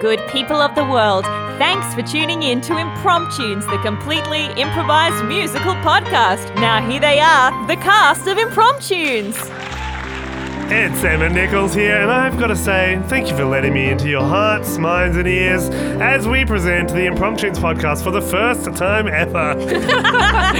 Good people of the world, thanks for tuning in to Impromptunes, the completely improvised musical podcast. Now, here they are, the cast of Impromptunes. It's Emma Nichols here, and I've got to say, thank you for letting me into your hearts, minds, and ears as we present the Impromptunes podcast for the first time ever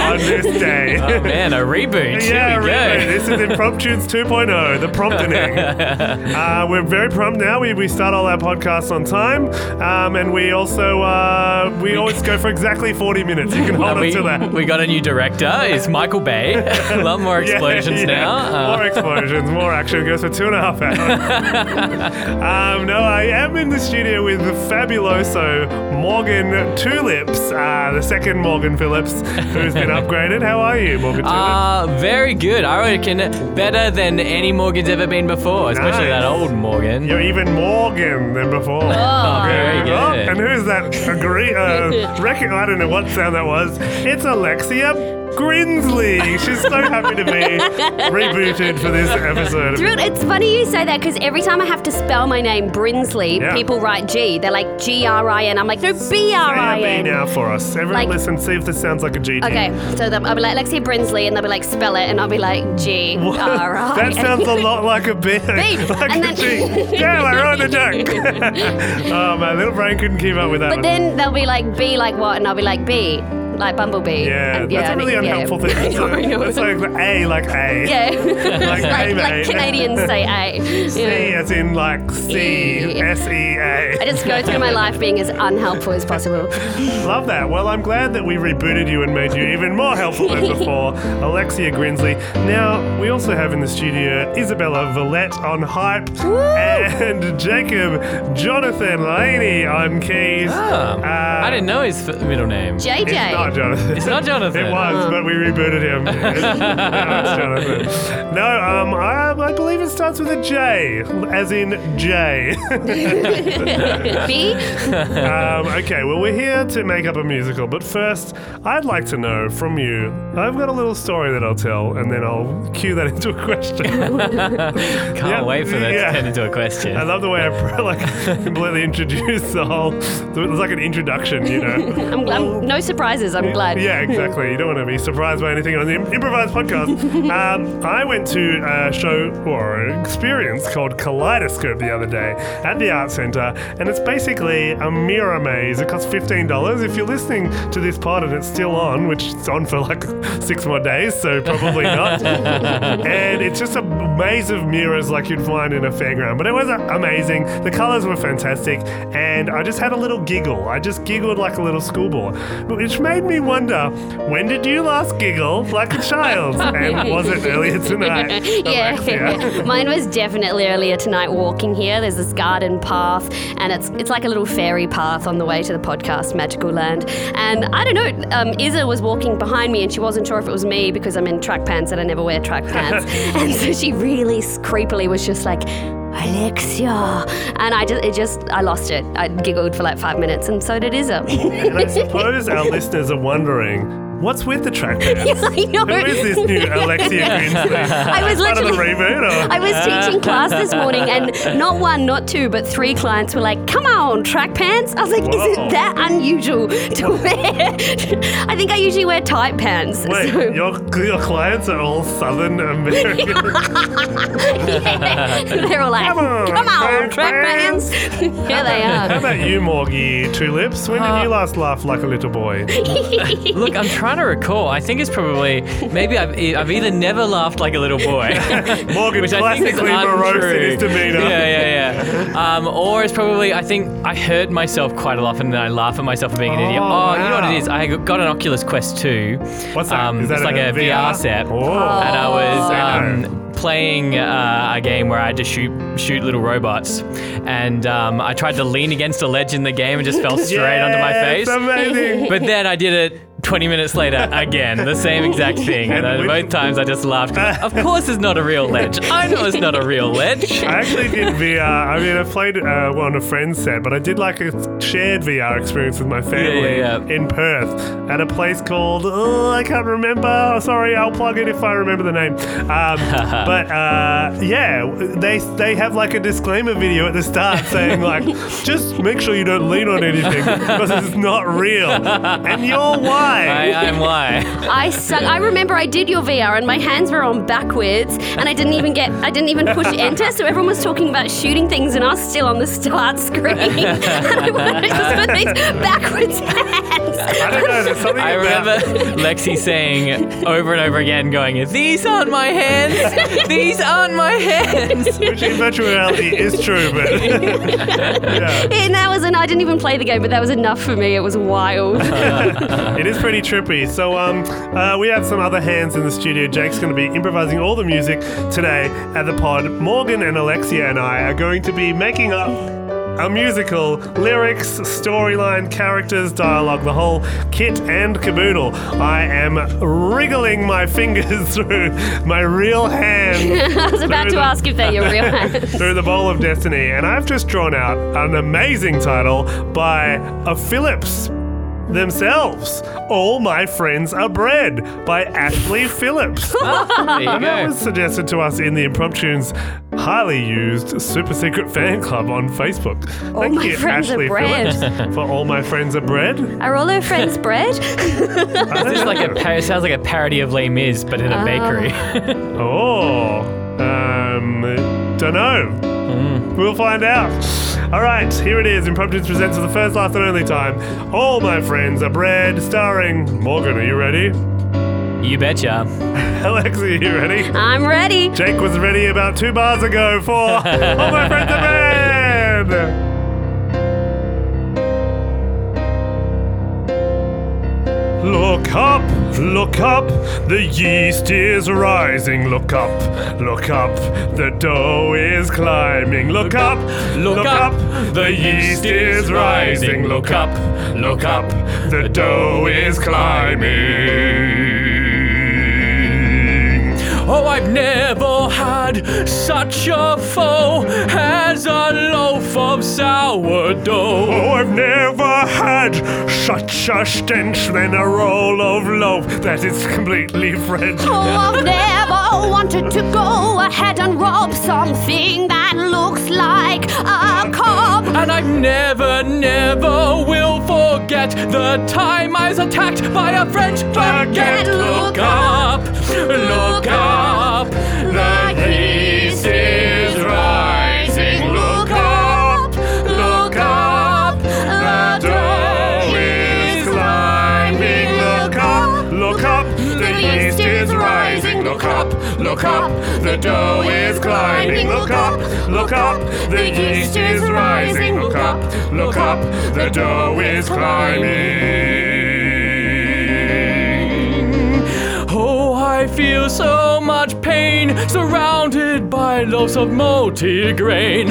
on this day. Oh man, a reboot. Yeah, Here we really. go. This is Impromptunes 2.0, the prompting. uh, we're very prompt now. We, we start all our podcasts on time, um, and we also uh, we always go for exactly 40 minutes. You can hold on we, to that. we got a new director. It's Michael Bay. a lot more Yeah, explosions yeah. now. Uh, more explosions, more action. Goes for two and a half hours. um, no, I am in the studio with the fabuloso Morgan Tulips, uh, the second Morgan Phillips, who's been upgraded. How are you, Morgan Tulips? uh, very good. I reckon better than any Morgan's ever been before, especially Nice. that old Morgan. You're even Morgan than before. Oh, very Oh, good. and who's that? Agree? Uh, reckon, I don't know what sound that was. It's Alexia Grinsley. She's so happy to be rebooted for this episode. Thrilled. It's funny you say that because every time I have to spell my name Brinsley, Yeah. people write G. They're like G R I N. I'm like, no, B R I B N. now for us. Everyone Like- listen, see if this sounds like a G. Okay, so I'll be like Alexia Brinsley, and they'll be like, spell it, and I'll be like G? R I N. That sounds a lot like a B. like and a then- G. Damn, I wrote the joke. oh, my little brain couldn't keep up with that But one. then they'll be like B like what, and I'll be like B like Bumblebee. yeah, And- that's a and- really yeah. unhelpful thing. I know, I know. That's like A, like A. yeah, Like, hey, like, like mate. Canadians say A. C Yeah. as in like C, E. S E A. I just go through my life being as unhelpful as possible. Love that. Well, I'm glad that we rebooted you and made you even more helpful than before. Alexia Grinsley. Now, we also have in the studio Isabella Villette on hype and Jacob Jonathan Laney on keys. Oh, Uh, I didn't know his middle name. JJ. It's not Jonathan. It's not Jonathan. It was, but we rebooted him. no, it's Jonathan. No, um, I, I believe it starts with a J, as in J. B? um, okay, well, we're here to make up a musical, but first, I'd like to know from you. I've got a little story that I'll tell, and then I'll cue that into a question. Can't Yeah, wait for that yeah. to turn into a question. I love the way I like completely introduced the whole. It was like an introduction, you know. I'm, I'm, no surprises, I'm glad. Yeah, exactly. You don't want to be surprised by anything on the improvised podcast. um, I went to a show or an experience called Kaleidoscope the other day at the Art Centre, and it's basically a mirror maze. It costs fifteen dollars. If you're listening to this pod and it's still on, which it's on for like six more days, so probably not. and it's just a maze of mirrors like you'd find in a fairground. But it was amazing. The colours were fantastic, and I just had a little giggle. I just giggled like a little schoolboy, which made me wonder: when did you last giggle like a child? and was it earlier tonight? yeah, mine was definitely earlier tonight. Walking here, there's this garden path, and it's it's like a little fairy path on the way to the podcast Magical Land. And I don't know, um, Izza was walking behind me, and she wasn't sure if it was me because I'm in track pants and I never wear track pants. and so she really creepily was just like. Alexia, and I just, it just, I lost it. I giggled for like five minutes, and so did Izza. And I suppose our listeners are wondering. What's with the track pants? I know. Who is this new Alexia Grinsley? I was Part of the literally. reboot, or? I was teaching class this morning, and not one, not two, but three clients were like, "Come on, track pants." I was like, "Is Whoa. it that unusual to wear?" I think I usually wear tight pants. Wait, so- your, your clients are all Southern American. they're all like, Come on, "Come on, track track pants." Here they are. How about you, Morgie Tulips? When did uh, you last laugh like a little boy? Look, I'm trying to recall. I think it's probably maybe I've, I've either never laughed like a little boy, Morgan which I think is classically morose in untrue. his demeanor. Yeah, yeah, yeah. Um, or it's probably I think I hurt myself quite a lot, and then I laugh at myself for being an idiot. Oh, Oh, you know what wow. it is? I got an Oculus Quest 2. What's that? Um, Is that it's like a a VR, set. Oh. and I was Oh. um, playing uh, a game where I had to shoot shoot little robots, and um, I tried to lean against a ledge in the game and just fell straight onto my Yes, face. Amazing. But then I did it 20 minutes later, again, the same exact thing. And And both times I just laughed. Of course, it's not a real ledge. I know it's not a real ledge. I actually did VR. I mean, I played uh, on a friend's set, but I did like a shared VR experience with my family yeah, yeah. in Perth at a place called oh, I can't remember. Sorry, I'll plug it if I remember the name. Um, but uh, yeah, they they have like a disclaimer video at the start saying like, just make sure you don't lean on anything because it's not real, and you're why. I, I'm why. I suck. I remember I did your VR and my hands were on backwards and I didn't even get I didn't even push enter so everyone was talking about shooting things and I was still on the start screen and I wanted to just put these backwards hands. I don't know. There's something I about remember Lexi saying over and over again, going, These aren't my hands. These aren't my hands. which in virtual reality is true, but yeah. And that was and I didn't even play the game but that was enough for me. It was wild. It is pretty trippy. So, um, uh, we have some other hands in the studio. Jake's going to be improvising all the music today at the pod. Morgan and Alexia and I are going to be making up a musical, lyrics, storyline, characters, dialogue, the whole kit and caboodle. I am wriggling my fingers through my real hand I was about to ask if they're your real hands. through the bowl of destiny, and I've just drawn out an amazing title by a Phillips themselves. All My Friends Are Bread by Ashley Phillips. There you And that was suggested to us in the Impromptunes highly used super secret fan club on Facebook. Thank My you, Friends Are Bread. Phillips, for All My Friends Are Bread. Are all her friends bread? It's like a par- it sounds like a parody of Les Mis, but in a bakery. Oh, um, don't know. We'll find out. All right, here it is. Impromptunes presents for the first, last, and only time. All my friends are bread, starring Morgan. Are you ready? you betcha. Alexia, are you ready? I'm ready. Jake was ready about two bars ago for All my friends are bread. Look up, look up, the yeast is rising. Look up, look up, the dough is climbing. Look up, look up, the yeast is rising. Look up, look up, the dough is climbing. Oh, I've never had such a foe as a loaf of sourdough. Oh, I've never had such a stench than a roll of loaf that is completely French. Oh, I've never wanted to go ahead and rob something that looks like a cob. And I never, never will forget the time I was attacked by a French baguette. Look up, look up, the yeast is rising. Look up, up, the dough is climbing. Look look up, the yeast is rising. Look up, look up, look up, the dough is climbing. Look up, look up. The light is rising, look up, look up. the yeast is climbing, look up, look up. The light is rising. Look up, look up, the dough is climbing. I feel so much pain surrounded by loaves of multigrain.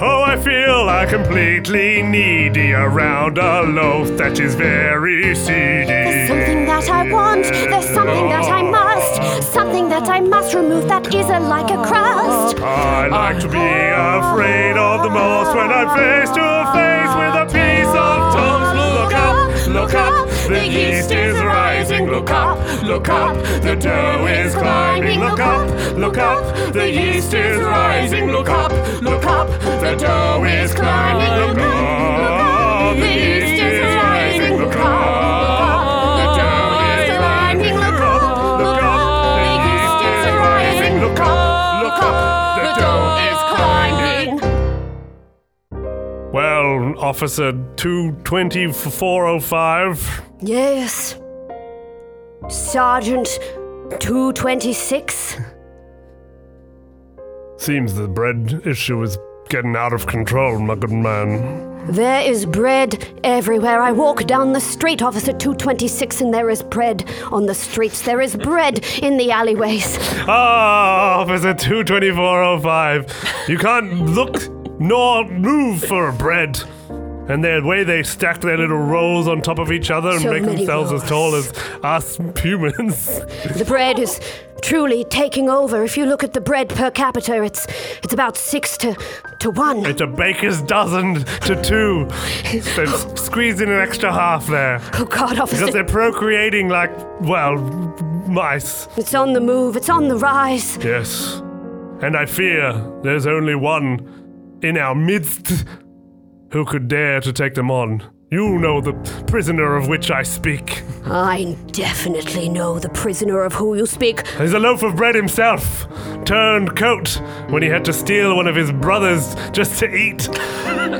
Oh, I feel like completely needy around a loaf that is very seedy. There's something that I want, there's something that I must, something that I must remove that isn't like a crust. I like to be afraid of the most when I'm face to face with a piece of toast. Look up, look up, the yeast is rising. Look up, look up, the dough is climbing. Look up, look up, the yeast is rising. Look up, look up, the dough is climbing. Look up, the yeast is rising. Look up, the dough is climbing. Look look up, the east is rising, look up, look up, the yeast is rising. Well, Officer 22405. Yes. Sergeant 226. Seems the bread issue is getting out of control, my good man. There is bread everywhere. I walk down the street, Officer 226, and there is bread on the streets. There is bread in the alleyways. Ah, Officer 22405. You can't look nor move for bread. And the way they stack their little rolls on top of each other and So make many themselves as tall as us humans. The bread is truly taking over. If you look at the bread per capita, it's it's about six to to one. It's a baker's dozen to two. So squeeze in an extra half there. Oh God, officer! Because they're procreating like, well, mice. it's on the move. It's on the rise. Yes. And I fear there's only one in our midst who could dare to take them on. You know the prisoner of which I speak. I definitely know the prisoner of who you speak. He's a loaf of bread himself, turned coat when he had to steal one of his brothers just to eat.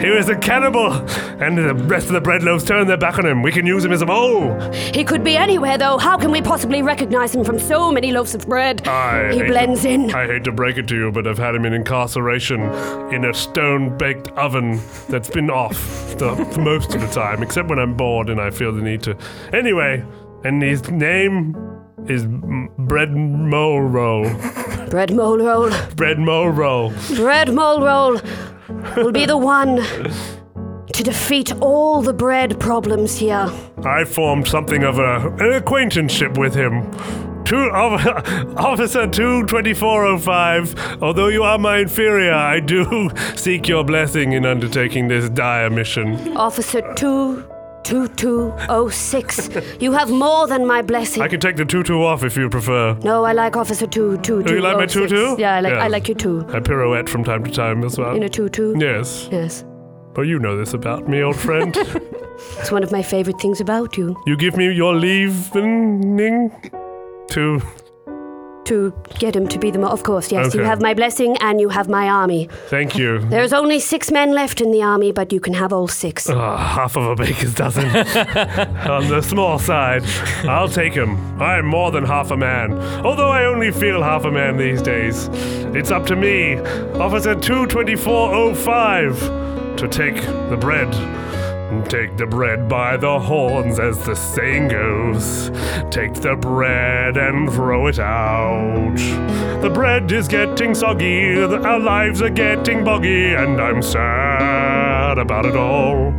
He was a cannibal, and the rest of the bread loaves turned their back on him. We can use him as a mole. He could be anywhere, though. How can we possibly recognize him from so many loaves of bread? I he blends to- in. I hate to break it to you, but I've had him in incarceration in a stone baked oven that's been off the, for most of the time, except when I'm bored and I feel the need to. Anyway, and his name is Bread Mole Roll. Bread mole roll. Bread Mole Roll. Bread mole roll will be the one to defeat all the bread problems here. I formed something of a, an acquaintanceship with him. Two, Officer 22405, although you are my inferior, I do seek your blessing in undertaking this dire mission. Officer 22206, you have more than my blessing. I can take the tutu off if you prefer. no, I like Officer 22206. Do you like my tutu? Yeah, I like, Yeah. I like you too. I pirouette from time to time as well. In a tutu? yes. Yes. But you know this about me, old friend. It's one of my favorite things about you. you give me your leave, leavening to. To get him to be the mo- Of course, yes. You have my blessing and you have my army. Thank you. There's only six men left in the army, but you can have all six. Ah, half of a baker's dozen. On the small side. I'll take him. I'm more than half a man. Although I only feel half a man these days. It's up to me, Officer 22405, to take the bread. Take the bread by the horns, as the saying goes. Take the bread and throw it out. The bread is getting soggy, our lives are getting boggy, and I'm sad about it all.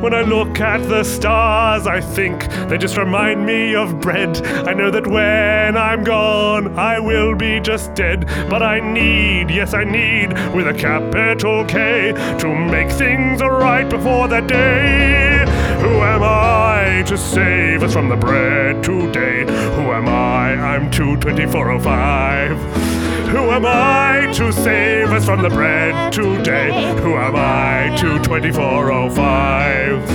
When I look at the stars, I think they just remind me of bread. I know that when I'm gone, I will be just dead. But I need, yes, I need, with a capital K, to make things right before that day. Who am I to save us from the bread today? Who am I? I'm 22405. Who am I to save us from the bread today? Who am I to 2405?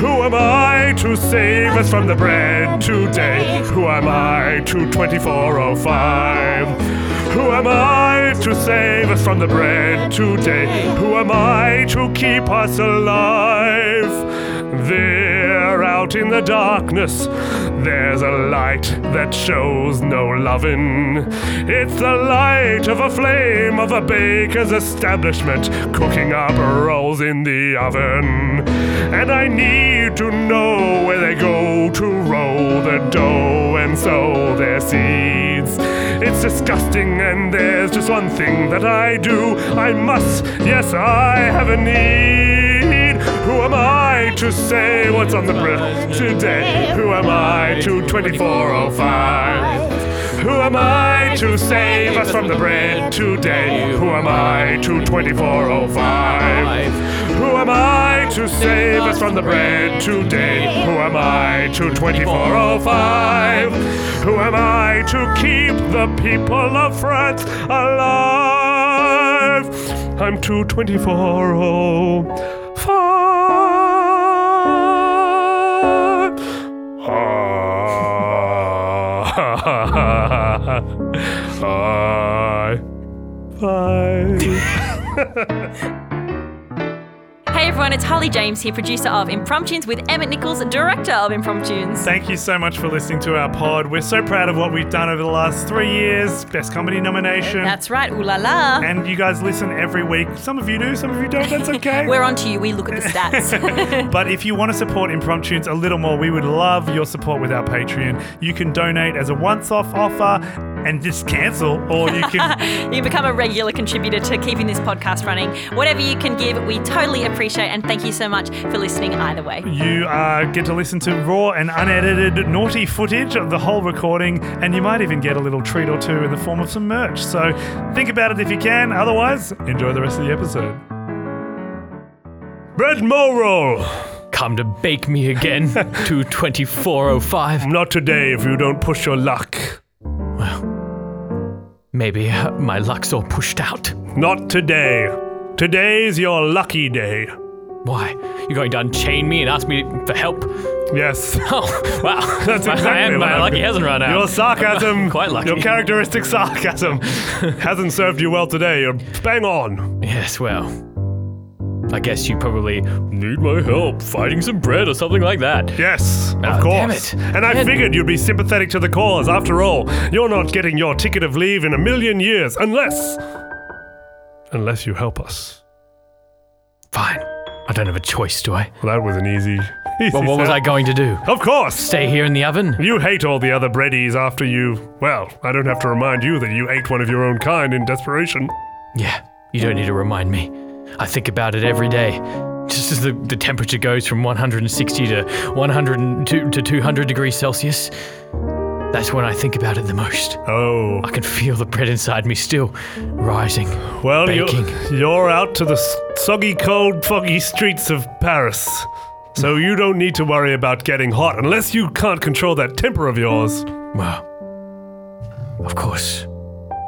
Who am I to save us from the bread today? Who am I to 2405? Who am I to save us from the bread today? Who am I to keep us alive? There, out in the darkness, there's a light that shows no lovin'. It's the light of a flame of a baker's establishment cooking up rolls in the oven. And I need to know where they go to roll the dough and sow their seeds. It's disgusting, and there's just one thing that I do. I must, yes, I have a need. To say what's on the bread today? Who am I to 2405? Who am I to save us from the bread today? Who am I to 2405? Who am I to save us from the bread today? Who am I to 2405? Who am I to keep the people of France alive? I'm to 2405. Hi. Bye. Everyone, it's Holly James here, producer of Impromptunes with Emma Nichols, director of Impromptunes. Thank you so much for listening to our pod. We're so proud of what we've done over the last three years. Best comedy nomination. That's right, ooh la la. and you guys listen every week. Some of you do, some of you don't. That's okay. We're on to you, we look at the stats. but if you want to support Impromptunes a little more, we would love your support with our Patreon. You can donate as a once off offer and just cancel, or you can. You become a regular contributor to keeping this podcast running. Whatever you can give, we totally appreciate and thank you so much for listening either way. You uh, get to listen to raw and unedited naughty footage of the whole recording, and you might even get a little treat or two in the form of some merch. So think about it if you can. Otherwise, enjoy the rest of the episode. Bread Moro! Come to bake me again, 22405. Not today if you don't push your luck. Maybe uh, my luck's all pushed out. Not today. Today's your lucky day. Why? You're going to unchain me and ask me for help? Yes. Oh, wow. That's My- exactly my what lucky I'm- hasn't run out. Your sarcasm, Quite lucky. your characteristic sarcasm, hasn't served you well today. You're bang on. Yes, well. I guess you probably need my help fighting some bread or something like that. Yes, of Ah, course. damn it. And I figured you'd be sympathetic to the cause. After all, you're not getting your ticket of leave in a million years unless. Unless you help us. Fine. I don't have a choice, do I? Well, that was an easy. easy Well, what was. I going to do? Of course! Stay here in the oven? You hate all the other breadies after you. Well, I don't have to remind you that you ate one of your own kind in desperation. Yeah, you don't need to remind me. I think about it every day. Just as the, the temperature goes from 160 to 102 to 200 degrees Celsius, that's when I think about it the most. Oh. I can feel the bread inside me still rising. Well, you're, you're out to the soggy, cold, foggy streets of Paris. So you don't need to worry about getting hot unless you can't control that temper of yours. Well, of course,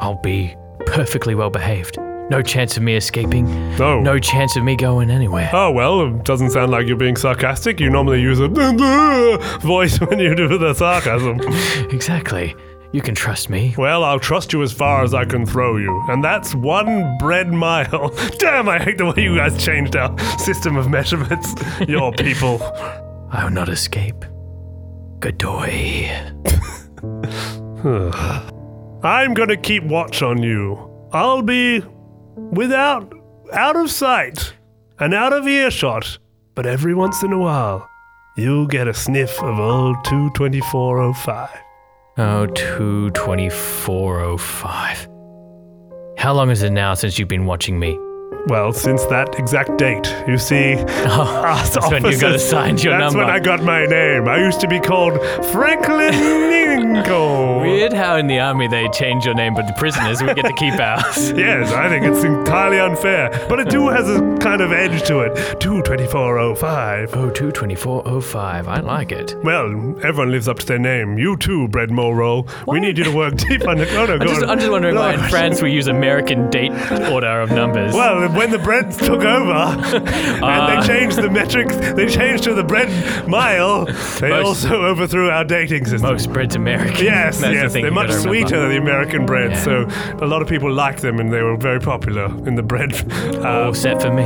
I'll be perfectly well behaved. No chance of me escaping. Oh. No chance of me going anywhere. Oh, well, it doesn't sound like you're being sarcastic. You normally use a voice when you do the sarcasm. Exactly. You can trust me. Well, I'll trust you as far as I can throw you. And that's one bread mile. Damn, I hate the way you guys changed our system of measurements. Your people. I will not escape. Godoy. I'm gonna keep watch on you. I'll be without, out of sight and out of earshot, but every once in a while, you'll get a sniff of old 22405. Oh, 22405. How long is it now since you've been watching me? Well, since that exact date, you see, Oh, us that's when you got assigned your that's number. That's when I got my name. I used to be called Franklin Lincoln. Weird how in the army they change your name, but the prisoners we get to keep ours. Yes, I think it's entirely unfair, but it do has a kind of edge to it. 22405. Oh, 22405. I like it. Well, everyone lives up to their name. You too, Bread Moro. We need you to work deep on the. Oh, no, I'm just. I'm just wondering why in France we use American date order of numbers. Well, when the breads took over and Uh. they changed the metric, they changed to the bread mile, they Most- also overthrew our dating system. Most bread's American. Yes, That's the yes, thing they're much sweeter than the American bread, Yeah. so a lot of people liked them and they were very popular in the bread. Uh, All set for me.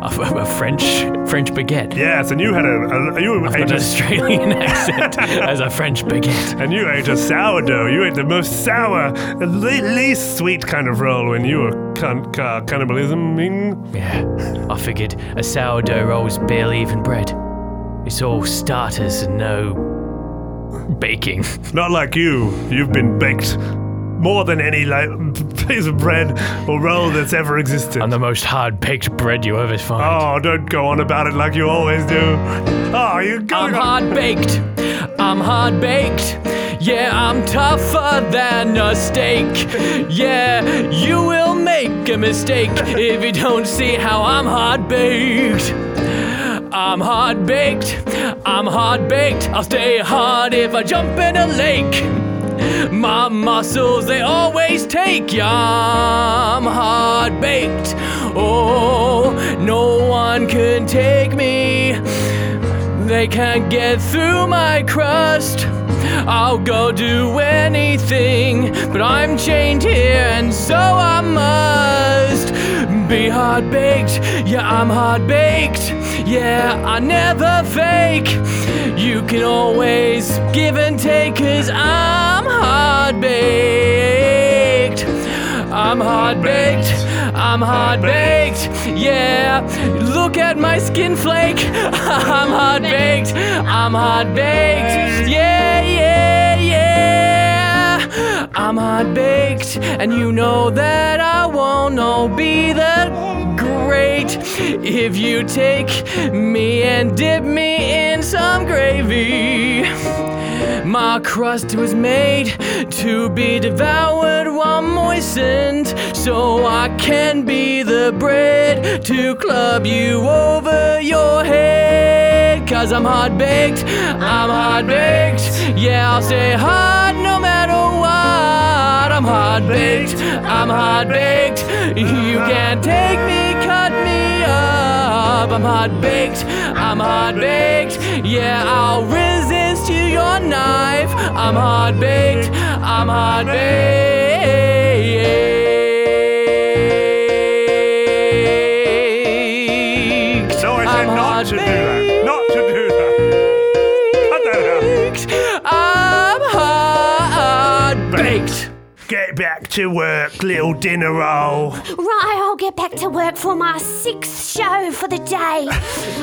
A, a French French baguette. yes, and you had a, a you I've ate an Australian accent as a French baguette. and you ate a sourdough. You ate the most sour, le- least sweet kind of roll when you were can- ca- cannibalisming. Yeah, I figured a sourdough roll's barely even bread. It's all starters and no baking. Not like you. You've been baked more than any like piece of bread or roll that's ever existed. I'm the most hard baked bread you ever find. Oh, don't go on about it like you always do. Oh, you're I'm going on. hard baked. I'm hard baked. Yeah, I'm tougher than a steak. Yeah, you will make a mistake if you don't see how I'm hard baked. I'm hard baked. I'm hard baked. I'll stay hard if I jump in a lake. My muscles, they always take. Yeah, I'm hard baked. Oh, no one can take me. They can't get through my crust. I'll go do anything, but I'm chained here, and so I must be hard baked. Yeah, I'm hard baked. Yeah, I never fake. You can always give and take, cause I'm hard baked. I'm hard baked. I'm hard baked. Yeah, look at my skin flake. I'm hard baked. I'm hard baked. Yeah, yeah, yeah. I'm hot baked, and you know that I won't all be that great if you take me and dip me in some gravy. My crust was made to be devoured while moistened, so I can be the bread to club you over your head. Cause I'm hot baked, I'm hot baked. Yeah, I'll stay hard no matter what. I'm hot baked, I'm hot baked. You can't take me, cut me up. I'm hot baked, I'm hot baked. Yeah, I'll resist you knife. I'm hot baked, I'm hot baked. No, I said I'm not to do that. Not to do that. Cut that out. baked. I'm hard baked. Get back to work, little dinner roll. Right, I'll get back to work for my sixth show for the day.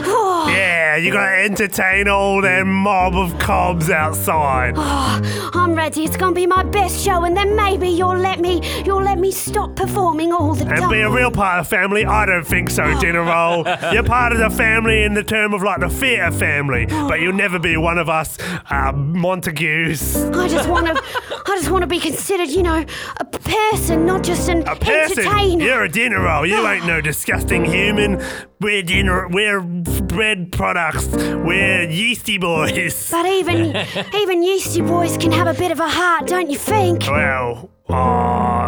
Oh, Yeah, you gotta entertain all them mob of cobs outside. I'm ready. It's gonna be my best show, and then maybe you'll let me you'll let me stop performing all the time. And be a real part of the family? I don't think so, dinner roll. You're part of the family in the term of like the theatre family, but you'll never be one of us uh, Montagues. I just want to I just want to be considered, you know, a person, not just an A person, entertainer. you're a dinner roll. You ain't no disgusting human. We're dinner. We're bread products. We're yeasty boys. But even even yeasty boys can have a bit of a heart, don't you think? Well, Oh. oh,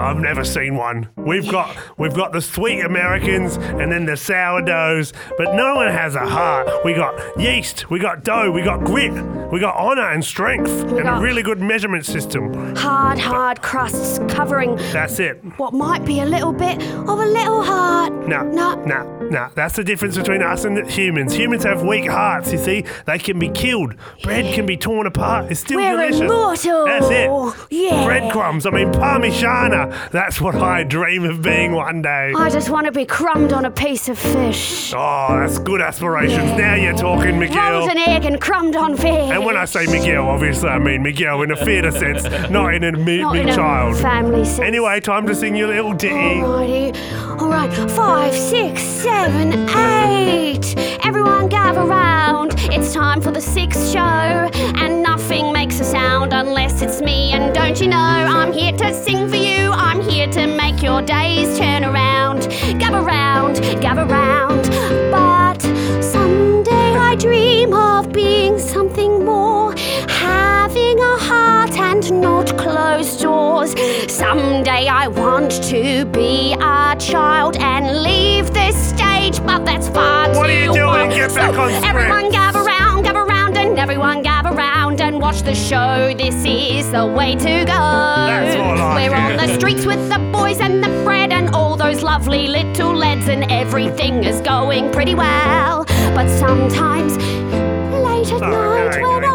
I've never seen one. We've got we've got the sweet Americans and then the sourdoughs, but no one has a heart. We got yeast, we got dough, we got grit, we got honor and strength, and a got- really good measurement system. Hard, hard crusts covering That's it. what might be a little bit of a little heart. No, No. no, no. That's the difference between us and humans. Humans have weak hearts. You see, they can be killed. Bread can be torn apart. It's still We're delicious. immortal. That's it. Yeah. Breadcrumbs. I mean, parmigiana. That's what I dream of being one day. I just want to be crumbed on a piece of fish. Oh, that's good aspirations. Now you're talking, Miguel. Rolled an egg and crumbed on fish. And when I say Miguel, obviously I mean Miguel in a theatre sense, not in a me- Not big in a child. family sense. Anyway, time to sing your little ditty. Alrighty. All right. Five, six, seven, eight. Everyone gather round. It's time for the sixth show. And nothing makes a sound unless it's me. And don't you know, I'm here to sing for you. I'm here to make your days turn around. Gather round, gather round. But someday I dream of being something more. Having a heart and not closed doors. Someday I want to be a child and leave this stage, but that's far What too are you doing? long. Get back So. Everyone gather round, gather round, and everyone gather round and watch the show. This is the way to go. That's more like We're on the streets with the boys and the bread and all those lovely little lads, and everything is going pretty well. But sometimes, late at Oh, night no, when no, I'm no.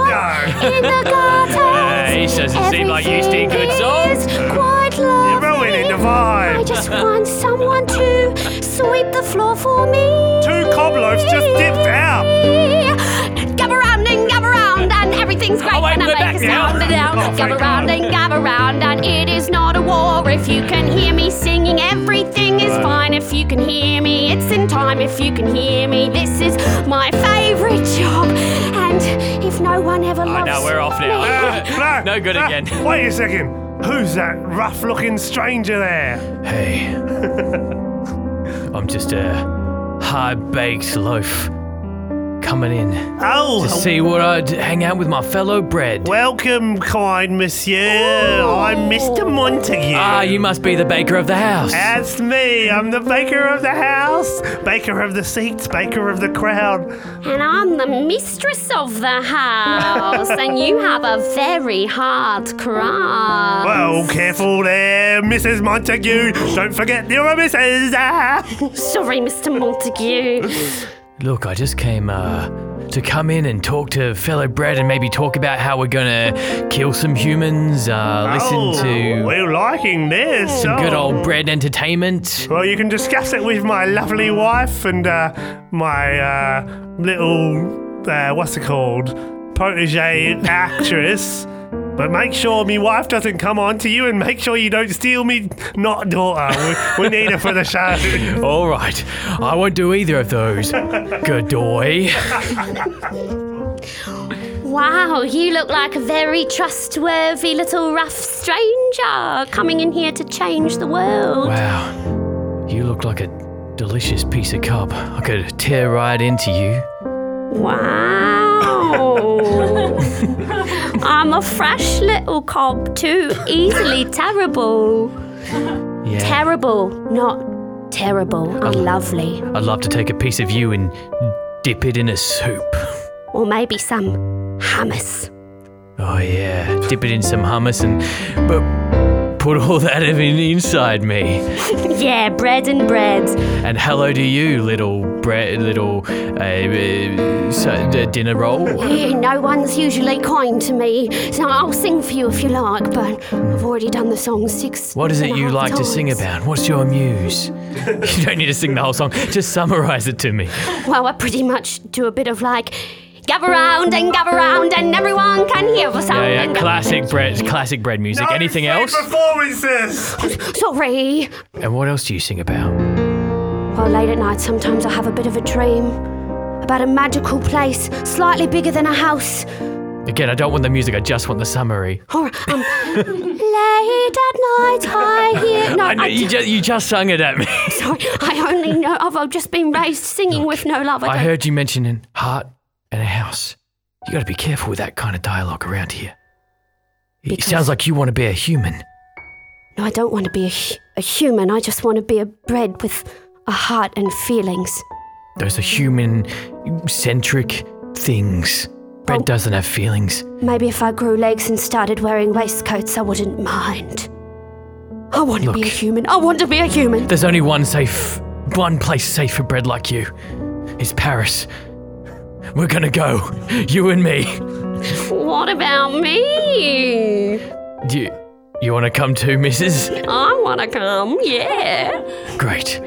In the gardens, Hey, it doesn't seem like you sing good everything songs. quite lovely. ruining the vibe. I just want someone to sweep the floor for me. Two cobloaves just dipped out. Gather round and gather round and everything's great Oh, wait, and I we're make back a now. sound oh, and down. Oh, gather thank and gather round and it is not a war. If you can hear me singing, everything is fine. If you can hear me, it's in time. If you can hear me, this is my favourite job. And if no one ever Oh, loves no, we're off me- now. Ah, no, No good no. again. Wait a second. Who's that rough looking stranger there? Hey, I'm just a hard baked loaf coming in Oh, to see what I'd hang out with my fellow bread. welcome, kind monsieur. I'm Mr. Montague. Ah, you must be the baker of the house. That's me. I'm the baker of the house, baker of the seats, baker of the crowd. And I'm the mistress of the house, and you have a very hard crust. Well, careful there, Mrs. Montague. Don't forget you're a Mrs. Ah. Sorry, Mr. Montague. Look, I just came uh, to come in and talk to fellow bread and maybe talk about how we're gonna kill some humans, uh, listen oh, to We're liking this. some good Oh. old bread entertainment. Well, you can discuss it with my lovely wife and uh, my uh, little, uh, what's it called, protege actress. But make sure me wife doesn't come on to you and make sure you don't steal me not daughter. We, we need her for the show. All right, I won't do either of those. Godoy. Wow, you look like a very trustworthy little rough stranger coming in here to change the world. Wow, you look like a delicious piece of cob. I could tear right into you. Wow. I'm a fresh little cob too, easily terrible. Yeah. Terrible, not terrible. I'm lovely. I'd love to take a piece of you and dip it in a soup. Or maybe some hummus. Oh yeah, dip it in some hummus and but put all that in inside me. Yeah, bread and bread. And hello to you, little bread, little uh, uh, so, uh, dinner roll. No one's usually kind to me, so I'll sing for you if you like, but I've already done the song six. What is it you like to sing about? What's your muse? you don't need to sing the whole song. Just summarize it to me. Well, I pretty much do a bit of like. Gather round and gather round, and everyone can hear the sound. Yeah, yeah, classic bread, classic bread music. Anything No else? Performances. Sorry. And what else do you sing about? Well, late at night, sometimes I have a bit of a dream about a magical place, slightly bigger than a house. Again, I don't want the music. I just want the summary. All right, um, late at night, I hear. No, I know, I, you just you just sung it at me. sorry, I only know. I've, I've just been raised singing with no love. I, I heard you mentioning heart and a house. You got to be careful with that kind of dialogue around here. It sounds like you want to be a human. No, I don't want to be a, hu- a human. I just want to be a bread with a heart and feelings. Those are human centric things. Bread Oh. doesn't have feelings. Maybe if I grew legs and started wearing waistcoats, I wouldn't mind. I want to be a human. I want to be a human. There's only one safe, one place safe for bread like you. It's Paris. We're gonna go, you and me. What about me? Do you, you want to come too, Mrs.? I want to come. Yeah. Great.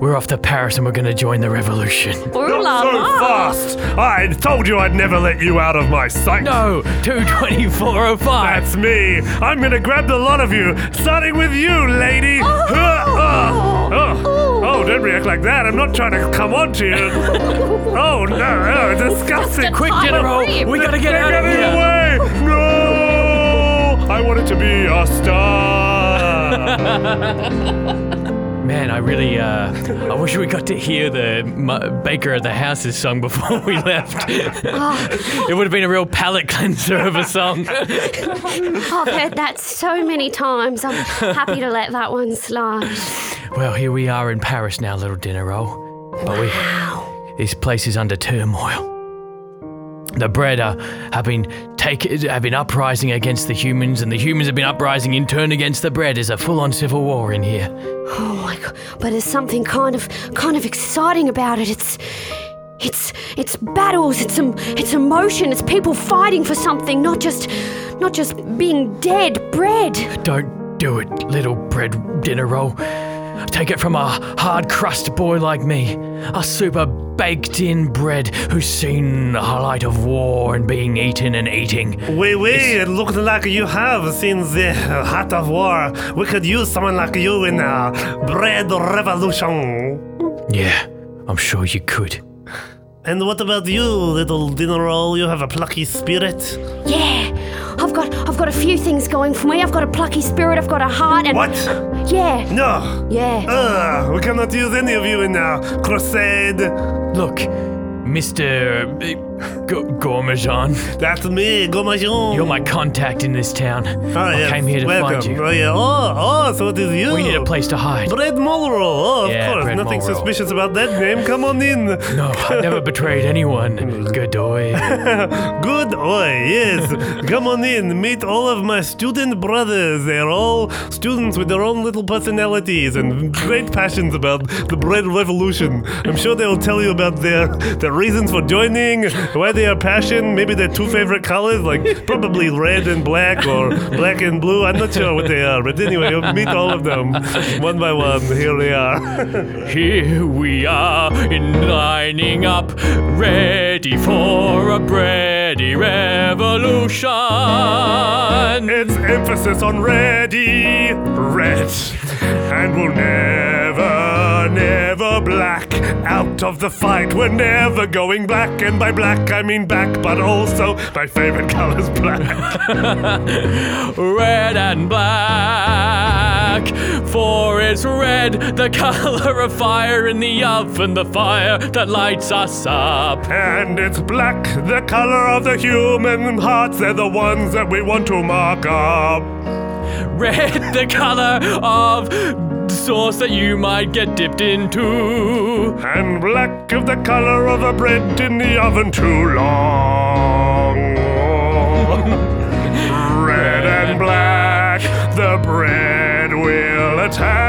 We're off to Paris and we're gonna join the revolution. Ooh la so la. fast. I told you I'd never let you out of my sight. No, 22405. That's me. I'm gonna grab the lot of you, starting with you, lady. Oh. oh, oh, oh, don't react like that. I'm not trying to come on to you. oh, no, oh, disgusting. Quick, General, afraid. we gotta get out of here. away. No, I wanted to be a star. Man, I really, uh, I wish we got to hear the mu- Baker of the House's song before we left. it would have been a real palate cleanser of a song. I've heard that so many times. I'm happy to let that one slide. well, here we are in Paris now, little dinner roll. But we, this place is under turmoil. The bread uh, have been take, have been uprising against the humans, and the humans have been uprising in turn against the bread. There's a full-on civil war in here. Oh my god! But there's something kind of, kind of exciting about it. It's, it's, it's battles. It's um, it's emotion. It's people fighting for something, not just, not just being dead bread. Don't do it, little bread dinner roll. Take it from a hard crust boy like me, a super baked in bread who's seen the light of war and being eaten and eating. Wait, wait, it looks like you have seen the heart of war. We could use someone like you in a bread revolution. Yeah, I'm sure you could. And what about you, little dinner roll? You have a plucky spirit. Yeah, I've got, I've got a few things going for me. I've got a plucky spirit. I've got a heart, and What? Yeah, No. yeah. Ugh, we cannot use any of you in a crusade. Look, Mr. uh, G- Gormajan, That's me, Gomajon. you're my contact in this town. Oh, I yes. came here to Welcome. find you. Oh, yeah. oh, oh, so it is you. We need a place to hide. Bread Mulrow. Oh, of Yeah, course. Bread Nothing suspicious about that name. Come on in. No, I've never betrayed anyone. Godoy. Good oi, yes. Come on in. Meet all of my student brothers. They're all students with their own little personalities and great passions about the bread revolution. I'm sure they'll tell you about their their reasons for joining why they are passion. Maybe their two favorite colors, like probably red and black or black and blue. I'm not sure what they are, but anyway, you'll meet all of them one by one. Here they are. Here we are, in lining up, ready for a bready revolution. It's emphasis on ready, red, and we'll never, never black out of the fight. We're never going black, and by black I mean back, but also my favorite color's black. red and black. For it's red, the color of fire in the oven, the fire that lights us up. And it's black, the color of the human hearts. They're the ones that we want to mark up. Red, the color of the sauce that you might get dipped into. And black of the color of a bread in the oven too long. Red and black, the bread will attack.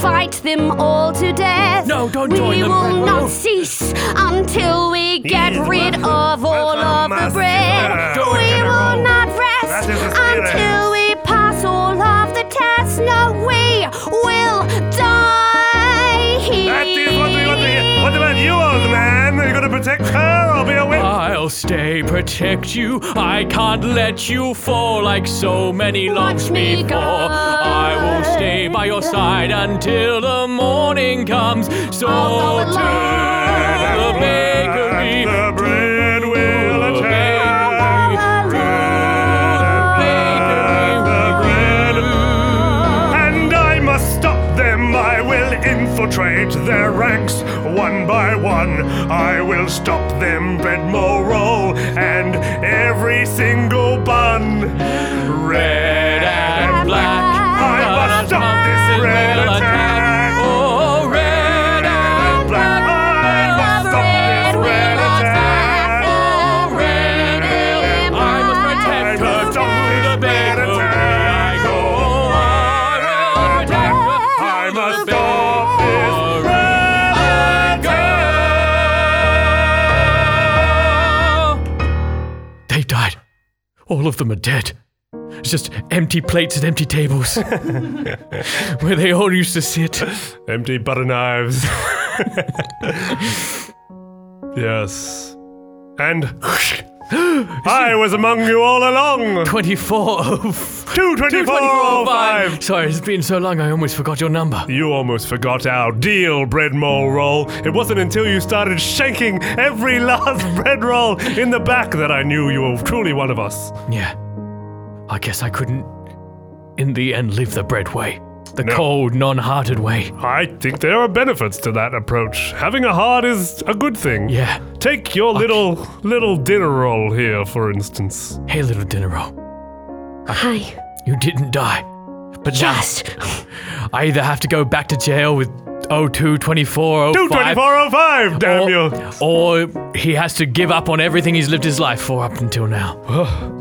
Fight them all to death. No, don't we join them, We will not cease until we get rid of all protect her or be a witch? I'll stay, protect you. I can't let you fall like so many loves Watch me before. I will stay by your side until the morning comes. So I'll go to the bakery. Their ranks one by one. I will stop them, roll, and every single bun. All of them are dead. It's just empty plates and empty tables where they all used to sit. Empty butter knives. yes. And I was among you all along. 24 of 22405. Sorry, it's been so long I almost forgot your number. You almost forgot our deal, bread mole roll. It wasn't until you started shaking every last bread roll in the back that I knew you were truly one of us. Yeah. I guess I couldn't, in the end, live the bread way. The No. cold, non hearted way. I think there are benefits to that approach. Having a heart is a good thing. Yeah. Take your little little dinner roll here, for instance. Hey, little dinner roll. Hi. You didn't die. But Just. now, I either have to go back to jail with 02, 24, 05, 22405, damn you. or he has to give up on everything he's lived his life for up until now.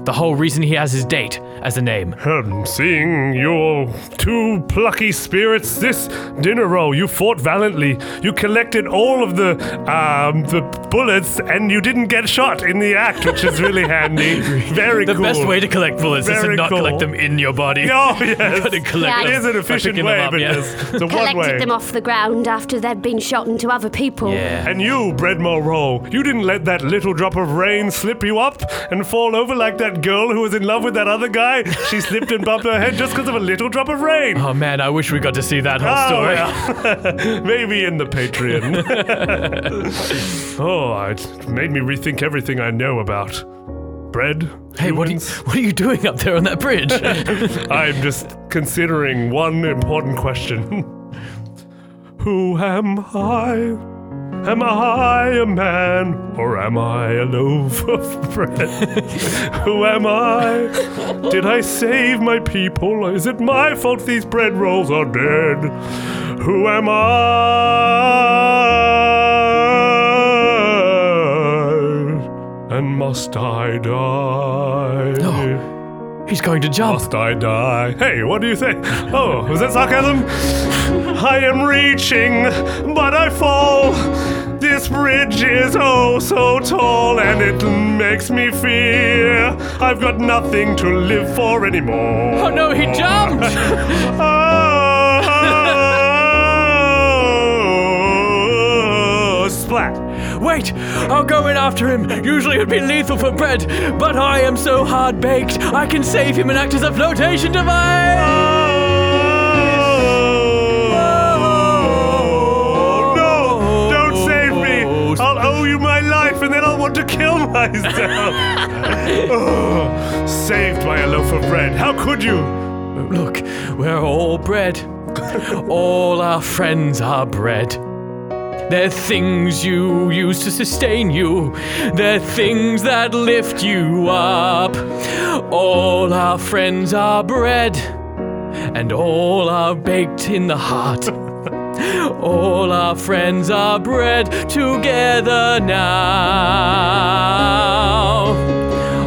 The whole reason he has his date as a name. Um, seeing your two plucky spirits, this dinner roll, you fought valiantly. You collected all of the um, the bullets, and you didn't get shot in the act, which is really handy. Very cool. The cool. best way to collect bullets is to not cool. collect them in your body. Oh yes, gotta collect Yeah, them is an by efficient picking way, up, but yeah. yes, it's a one way. Collected them off the ground after they'd been shot into other people. Yeah. And you, Breadmore Roll, you didn't let that little drop of rain slip you up and fall over like that girl who was in love with that other guy. She slipped and bumped her head just because of a little drop of rain. Oh man, I wish we got to see that whole Oh, story. Maybe in the Patreon. oh, it made me rethink everything I know about bread. Hey, what are, you, humans. what are you doing up there on that bridge? I'm just considering one important question. Who am I? Am I a man or am I a loaf of bread? Who am I? Did I save my people? Is it my fault these bread rolls are dead? Who am I? And must I die? Oh, he's going to jump. Must I die? Hey, what do you think? Oh, was that sarcasm? I am reaching, but I fall. This bridge is oh so tall, and it makes me fear I've got nothing to live for anymore. Oh no, he jumped! Oh, splat. Wait, I'll go in after him. Usually it'd be lethal for bread, but I am so hard baked, I can save him and act as a flotation device! You my life and then I'll want to kill myself! oh, saved by a loaf of bread. How could you? Look, we're all bread. all our friends are bread. They're things you use to sustain you. They're things that lift you up. All our friends are bread, and all are baked in the heart. All our friends are bred together now.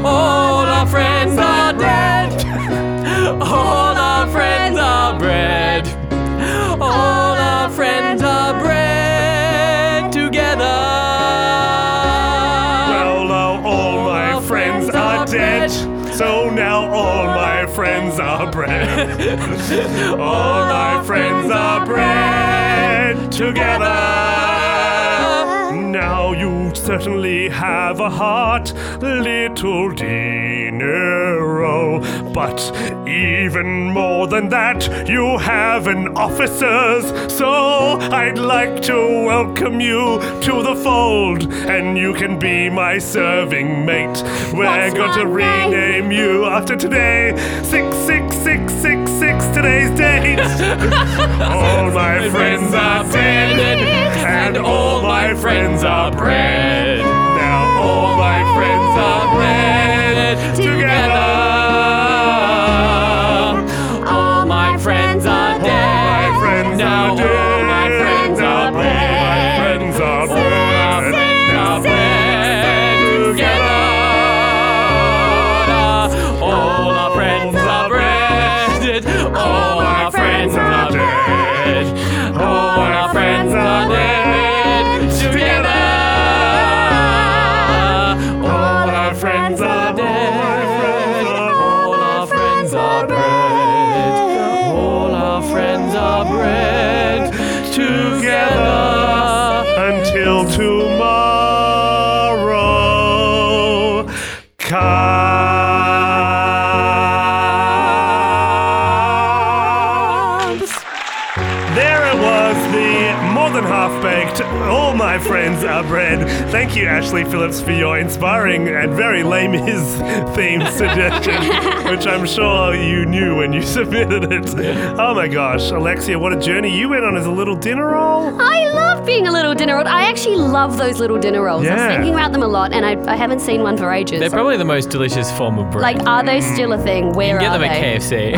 All our friends are dead. All our friends are bred. All our friends are bred together. Well, now all my friends are dead. So now all my friends are bred. all my friends together. Now you certainly have a heart, little Dinero. But even more than that, you have an officer's. So I'd like to welcome you to the fold, and you can be my serving mate. We're going to name? rename you after today. Six six six six six today's date. all my friends are dead, and all my friends are bred. Are bred. Thank you, Ashley Phillips, for your inspiring and very lame is theme suggestion, which I'm sure you knew when you submitted it. Oh my gosh, Alexia, what a journey you went on as a little dinner roll. I love being a little dinner roll. I actually love those little dinner rolls. I Yeah. was thinking about them a lot, and I, I haven't seen one for ages. They're probably the most delicious form of bread. like, are they still a thing? Where you can get are them they? at KFC.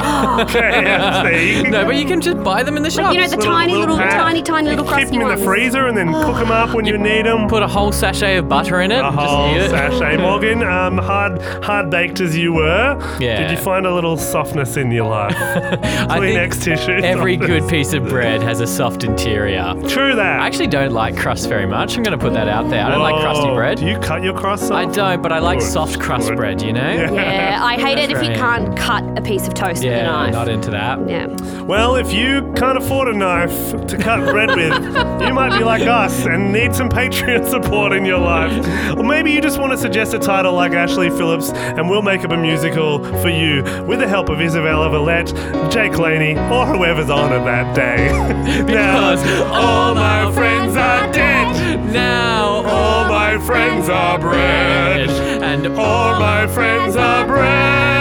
KFC. no, but you can just buy them in the shops. You know, the tiny little, pack. tiny, tiny little Keep crusty them in ones. the freezer and then cook them up when you need them. Put a whole sachet of butter in it. A and just whole eat it. sachet, Morgan. Um, hard, hard baked as you were. Yeah. Did you find a little softness in your life? I think Kleenex tissue. Every good piece of bread has a soft interior. True that. I actually don't like crust very much. I'm going to put that out there. I don't like crusty Whoa. bread. Do you cut your crust? I off? don't, but I like Good, soft crust good. bread, you know? Yeah, I hate it if you right. can't cut a piece of toast with a Yeah, knife. not into that. yeah. Well, if you can't afford a knife to cut bread with, you might be like us and need some Patreon support in your life. Or maybe you just want to suggest a title like Ashley Phillips and we'll make up a musical for you with the help of Isabella Valette, Jake Laney, or whoever's on it that day. Because now, all my friends are dead. Now All my friends are bred. and All my friends are bred.